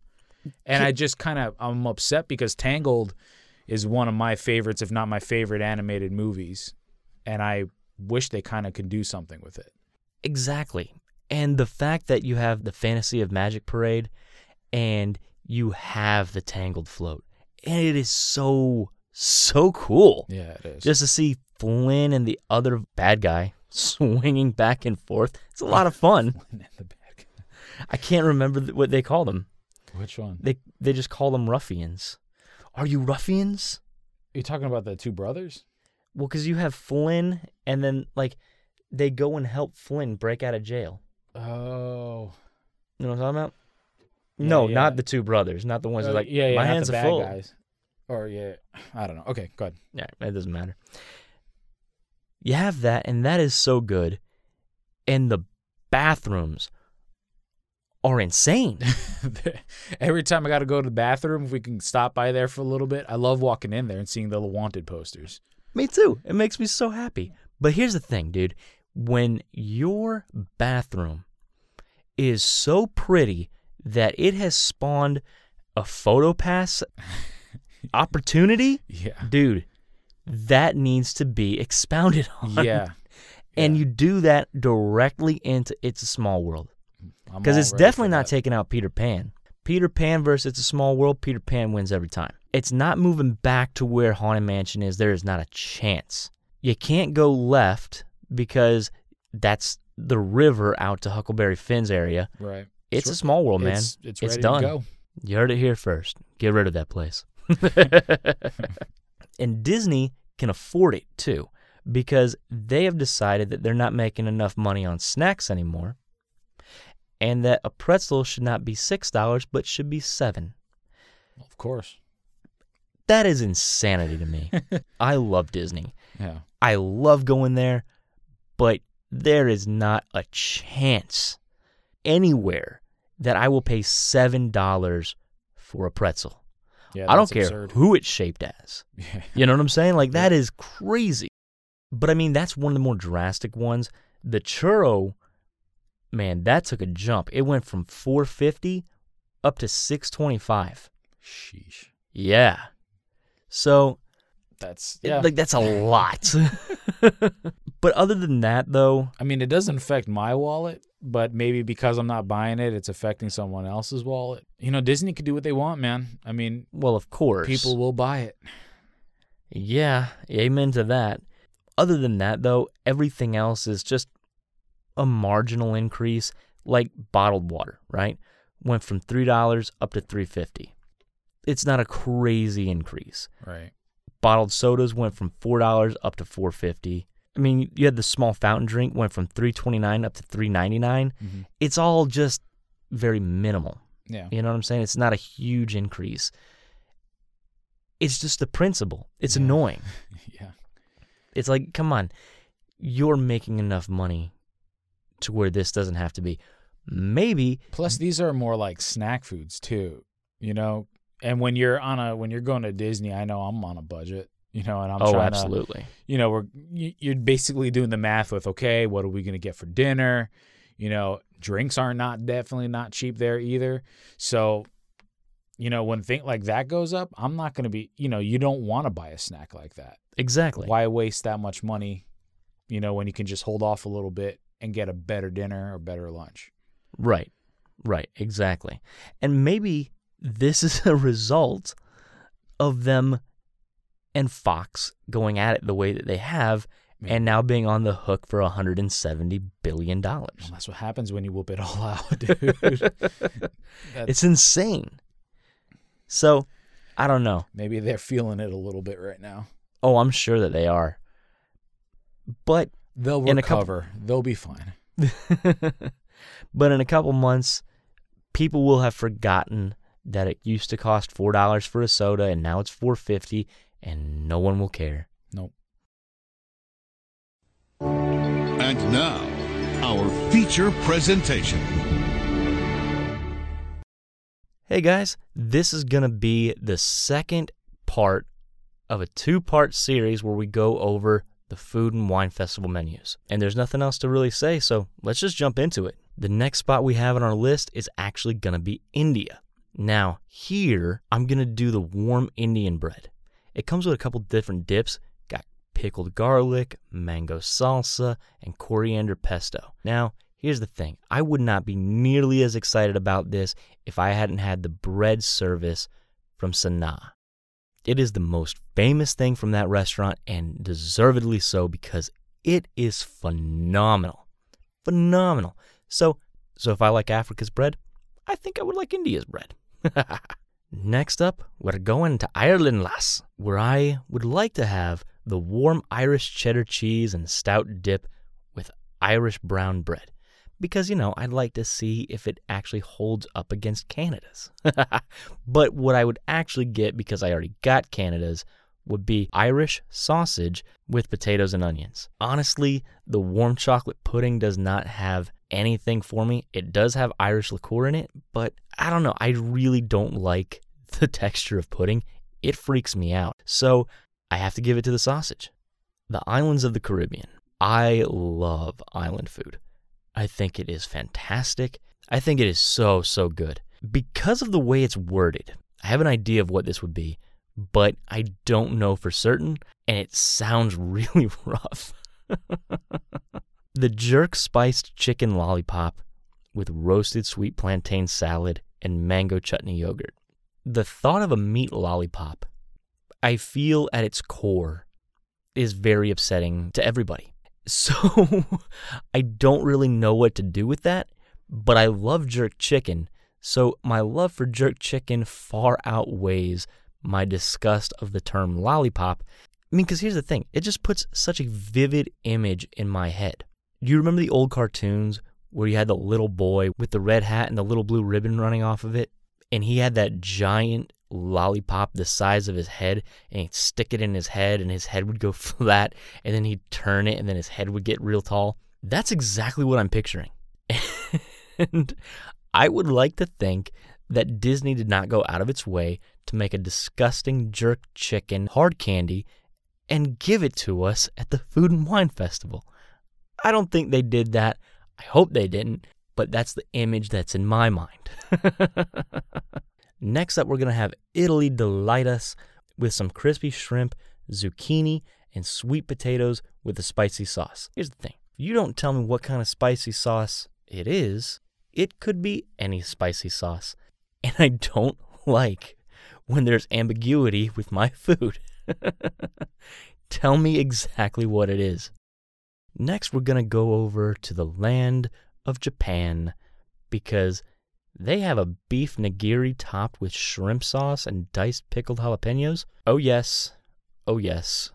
And I just kind of I'm upset because Tangled is one of my favorites, if not my favorite animated movies. And I wish they kind of could do something with it. Exactly. And the fact that you have the Fantasy of Magic Parade and you have the Tangled float. And it is so, so cool. Yeah, it is. Just to see Flynn and the other bad guy swinging back and forth. It's a lot of fun. the bad guy. I can't remember th- what they call them. Which one? They they just call them ruffians. Are you ruffians? Are you talking about the two brothers? Well, because you have Flynn, and then like they go and help Flynn break out of jail. Oh. You know what I'm talking about? No, yeah. not the two brothers, not the ones Uh, like yeah, yeah, my hands are full. guys. Or yeah, I don't know. Okay, go ahead. Yeah, it doesn't matter. You have that, and that is so good. And the bathrooms are insane. Every time I got to go to the bathroom, if we can stop by there for a little bit, I love walking in there and seeing the wanted posters. me too. It makes me so happy. But here's the thing, dude. When your bathroom is so pretty that it has spawned a photo pass opportunity, Yeah. dude, that needs to be expounded on. Yeah. And you do that directly into It's a Small World. Because it's definitely not taking out Peter Pan. Peter Pan versus It's a Small World, Peter Pan wins every time. It's not moving back to where Haunted Mansion is. There is not a chance. You can't go left because that's the river out to Huckleberry Finn's area. Right. It's a small world, man. It's- it's to done. You heard it here first. Get rid of that place. and Disney can afford it too because they have decided that they're not making enough money on snacks anymore and that a pretzel should not be $6 but should be 7. Of course. That is insanity to me. I love Disney. Yeah. I love going there, but there is not a chance anywhere that I will pay $7 for a pretzel. Yeah, I don't care absurd. who it's shaped as. Yeah. You know what I'm saying? Like that is crazy. But I mean, that's one of the more drastic ones. The churro, man, that took a jump. It went from 450 up to 625. Sheesh. Yeah. So That's it- yeah. like that's a lot. but other than that though, I mean, it doesn't affect my wallet, but maybe because I'm not buying it, it's affecting someone else's wallet. You know, Disney could do what they want, man. I mean, well, of course. people will buy it. Yeah, amen to that. Other than that, though, everything else is just a marginal increase, like bottled water, right? Went from three dollars up to three fifty. It's not a crazy increase. Right. Bottled sodas went from four dollars up to four fifty. I mean, you had the small fountain drink went from three twenty nine up to three ninety Mhm. It's all just very minimal. Yeah. You know what I'm saying? It's not a huge increase. It's just the principle. It's Yeah. annoying. Yeah. It's like, come on, you're making enough money to where this doesn't have to be. Maybe Plus, these are more like snack foods too. You know, and when you're on a when you're going to Disney, I know I'm on a budget. You know, and I'm Oh, trying to- absolutely. you know, we're you- you're basically doing the math with okay, what are we gonna get for dinner? You know, drinks are not definitely not cheap there either. So, you know, when thing like that goes up, I'm not gonna be. You know, you don't want to buy a snack like that. exactly. Why waste that much money? You know, when you can just hold off a little bit and get a better dinner or better lunch. Right. Right. Exactly. And maybe this is a result of them and Fox going at it the way that they have and now being on the hook for 170 billion dollars. Well, that's what happens when you whoop it all out, dude. It's insane. So, I don't know. Maybe they're feeling it a little bit right now. Oh, I'm sure that they are. But They'll a couple- recover. They'll be fine. but in a couple months, people will have forgotten that it used to cost four dollars for a soda and now it's four fifty, and no one will care. Nope. And now, our feature presentation. Hey guys, this is gonna be the second part of a two-part series where we go over the food and wine festival menus. And there's nothing else to really say, so let's just jump into it. The next spot we have on our list is actually gonna be India. Now, here I'm gonna do the warm Indian bread. It comes with a couple different dips. Got pickled garlic, mango salsa, and coriander pesto. Now, here's the thing. I would not be nearly as excited about this if I hadn't had the bread service from Sanaa. It is the most famous thing from that restaurant and deservedly so because it is phenomenal. Phenomenal. So, so if I like Africa's bread, I think I would like India's bread. Next up, we're going to Ireland, lass, where I would like to have the warm Irish cheddar cheese and stout dip with Irish brown bread. Because, you know, I'd like to see if it actually holds up against Canada's. but what I would actually get, because I already got Canada's, would be Irish sausage with potatoes and onions. Honestly, the warm chocolate pudding does not have anything for me. It does have Irish liqueur in it, but I don't know. I really don't like the texture of pudding. It freaks me out. So I have to give it to the sausage. The islands of the Caribbean. I love island food. I think it is fantastic. I think it is so, so good. Because of the way it's worded, I have an idea of what this would be, but I don't know for certain, and it sounds really rough. the jerk spiced chicken lollipop with roasted sweet plantain salad and mango chutney yogurt. The thought of a meat lollipop, I feel at its core, is very upsetting to everybody. So I don't really know what to do with that, but I love jerk chicken. So my love for jerk chicken far outweighs my disgust of the term lollipop. I mean, because here's the thing it just puts such a vivid image in my head. Do you remember the old cartoons where you had the little boy with the red hat and the little blue ribbon running off of it? And he had that giant lollipop the size of his head and he'd stick it in his head and his head would go flat and then he'd turn it and then his head would get real tall. That's exactly what I'm picturing. and I would like to think that Disney did not go out of its way to make a disgusting jerk chicken hard candy and give it to us at the Food and Wine Festival. I don't think they did that. I hope they didn't, but that's the image that's in my mind. Next up, we're going to have Italy delight us with some crispy shrimp, zucchini, and sweet potatoes with a spicy sauce. Here's the thing you don't tell me what kind of spicy sauce it is, it could be any spicy sauce. And I don't like when there's ambiguity with my food. tell me exactly what it is. Next, we're going to go over to the land of Japan because they have a beef nigiri topped with shrimp sauce and diced pickled jalapenos. Oh, yes. Oh, yes.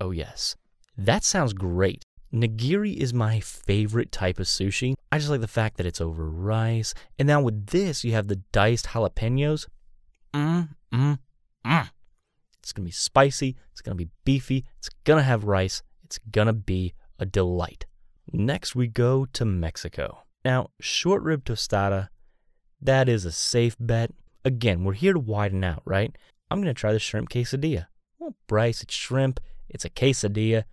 Oh, yes. That sounds great. Nigiri is my favorite type of sushi. I just like the fact that it's over rice. And now with this, you have the diced jalapenos. Mmm, mm, mm. It's going to be spicy. It's going to be beefy. It's going to have rice. It's going to be a delight. Next, we go to Mexico. Now, short rib tostada that is a safe bet. Again, we're here to widen out, right? I'm going to try the shrimp quesadilla. Well, Brice, it's shrimp, it's a quesadilla.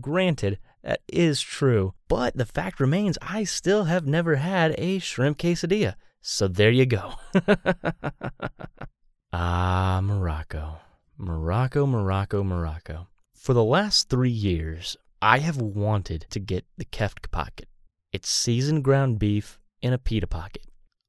Granted, that is true, but the fact remains I still have never had a shrimp quesadilla. So there you go. ah, Morocco. Morocco, Morocco, Morocco. For the last three years, I have wanted to get the kefta pocket. It's seasoned ground beef in a pita pocket.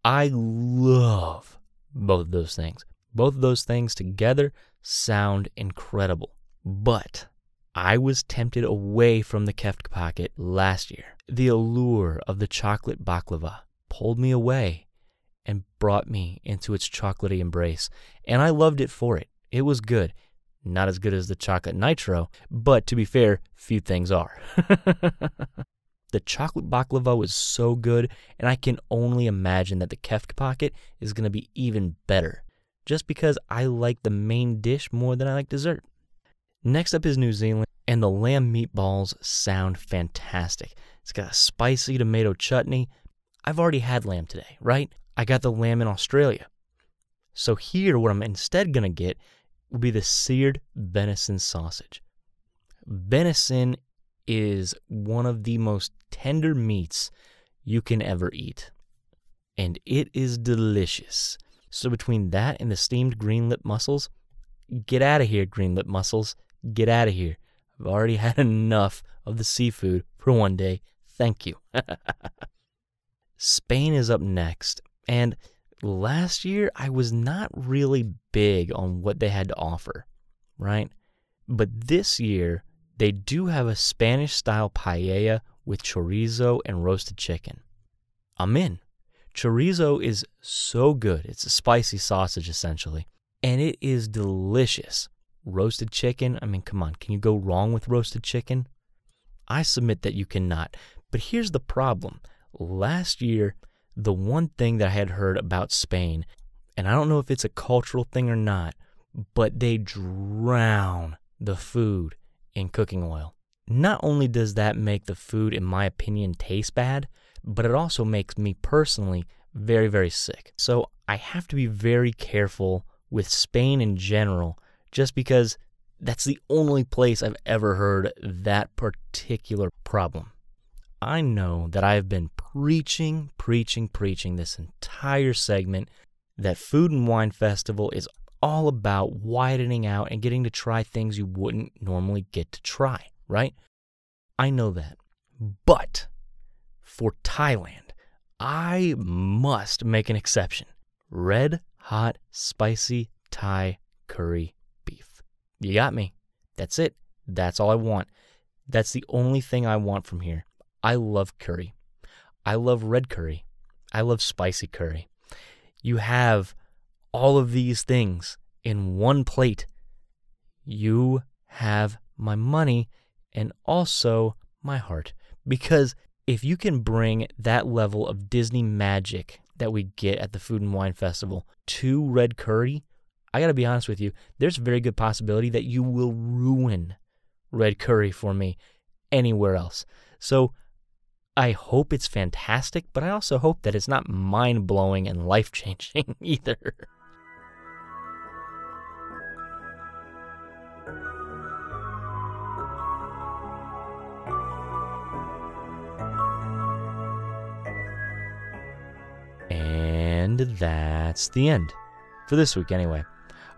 I love both of those things. Both of those things together sound incredible. But I was tempted away from the kefta pocket last year. The allure of the chocolate baklava pulled me away and brought me into its chocolatey embrace, and I loved it for it. It was good. Not as good as the chocolate nitro, but to be fair, few things are. The chocolate baklava was so good, and I can only imagine that the kefta pocket is going to be even better, just because I like the main dish more than I like dessert. Next up is New Zealand, and the lamb meatballs sound fantastic. It's got a spicy tomato chutney. I've already had lamb today, right? I got the lamb in Australia. So here, what I'm instead going to get will be the seared venison sausage. Venison is one of the most tender meats you can ever eat. And it is delicious. So, between that and the steamed green lip mussels, get out of here, green lip mussels. Get out of here. I've already had enough of the seafood for one day. Thank you. Spain is up next. And last year, I was not really big on what they had to offer, right? But this year, they do have a Spanish style paella with chorizo and roasted chicken. I'm in. Chorizo is so good. It's a spicy sausage essentially, and it is delicious. Roasted chicken, I mean, come on, can you go wrong with roasted chicken? I submit that you cannot. But here's the problem. Last year, the one thing that I had heard about Spain, and I don't know if it's a cultural thing or not, but they drown the food in cooking oil. Not only does that make the food, in my opinion, taste bad, but it also makes me personally very, very sick. So I have to be very careful with Spain in general, just because That's the only place I've ever heard that particular problem. I know that I have been preaching, preaching, preaching this entire segment that Food and Wine Festival is all about widening out and getting to try things you wouldn't normally get to try, right? I know that. But for Thailand, I must make an exception. Red hot spicy Thai curry beef. You got me. That's it. That's all I want. That's the only thing I want from here. I love curry. I love red curry. I love spicy curry. You have all of these things in one plate. You have my money and also my heart. Because if you can bring that level of Disney magic that we get at the Food and Wine Festival to red curry, I got to be honest with you, there's a very good possibility that you will ruin red curry for me anywhere else. So I hope it's fantastic, but I also hope that it's not mind blowing and life changing either. And that's the end. For this week, anyway.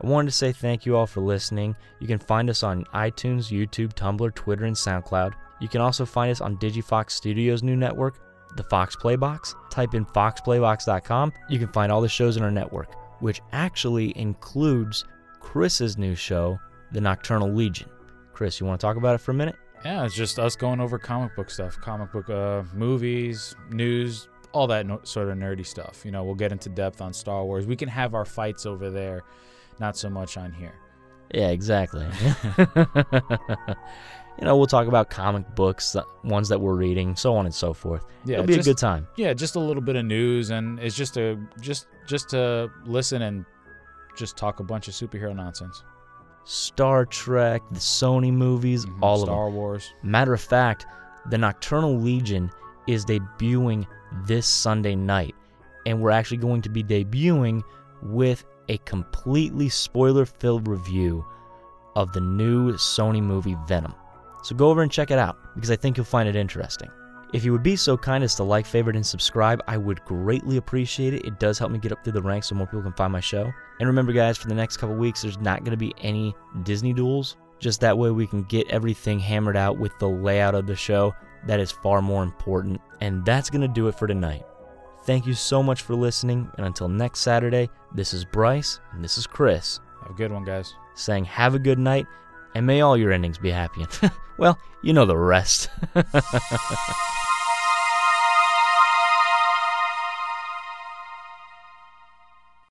I wanted to say thank you all for listening. You can find us on iTunes, YouTube, Tumblr, Twitter, and SoundCloud. You can also find us on DigiFox Studios' new network, the Fox Playbox. Type in foxplaybox.com. You can find all the shows in our network, which actually includes Chris's new show, The Nocturnal Legion. Chris, you want to talk about it for a minute? Yeah, it's just us going over comic book stuff, comic book uh, movies, news, all that no- sort of nerdy stuff. You know, we'll get into depth on Star Wars. We can have our fights over there, not so much on here. Yeah, exactly. you know, we'll talk about comic books, ones that we're reading, so on and so forth. Yeah, It'll be just- a good time. Yeah, just a little bit of news, and it's just a just just to listen and just talk a bunch of superhero nonsense. Star Trek, the Sony movies, all of them. Mm-hmm. Star Wars. Matter of fact, the Nocturnal Legion is debuting this Sunday night, and we're actually going to be debuting with a completely spoiler filled review of the new Sony movie Venom. So go over and check it out because I think you'll find it interesting. If you would be so kind as to like, favorite, and subscribe, I would greatly appreciate it. It does help me get up through the ranks so more people can find my show. And remember, guys, for the next couple weeks, there's not going to be any Disney duels. Just that way we can get everything hammered out with the layout of the show. That is far more important. And that's going to do it for tonight. Thank you so much for listening. And until next Saturday, this is Brice and this is Chris Have a good one, guys. saying have a good night and may all your endings be happy. well, you know the rest.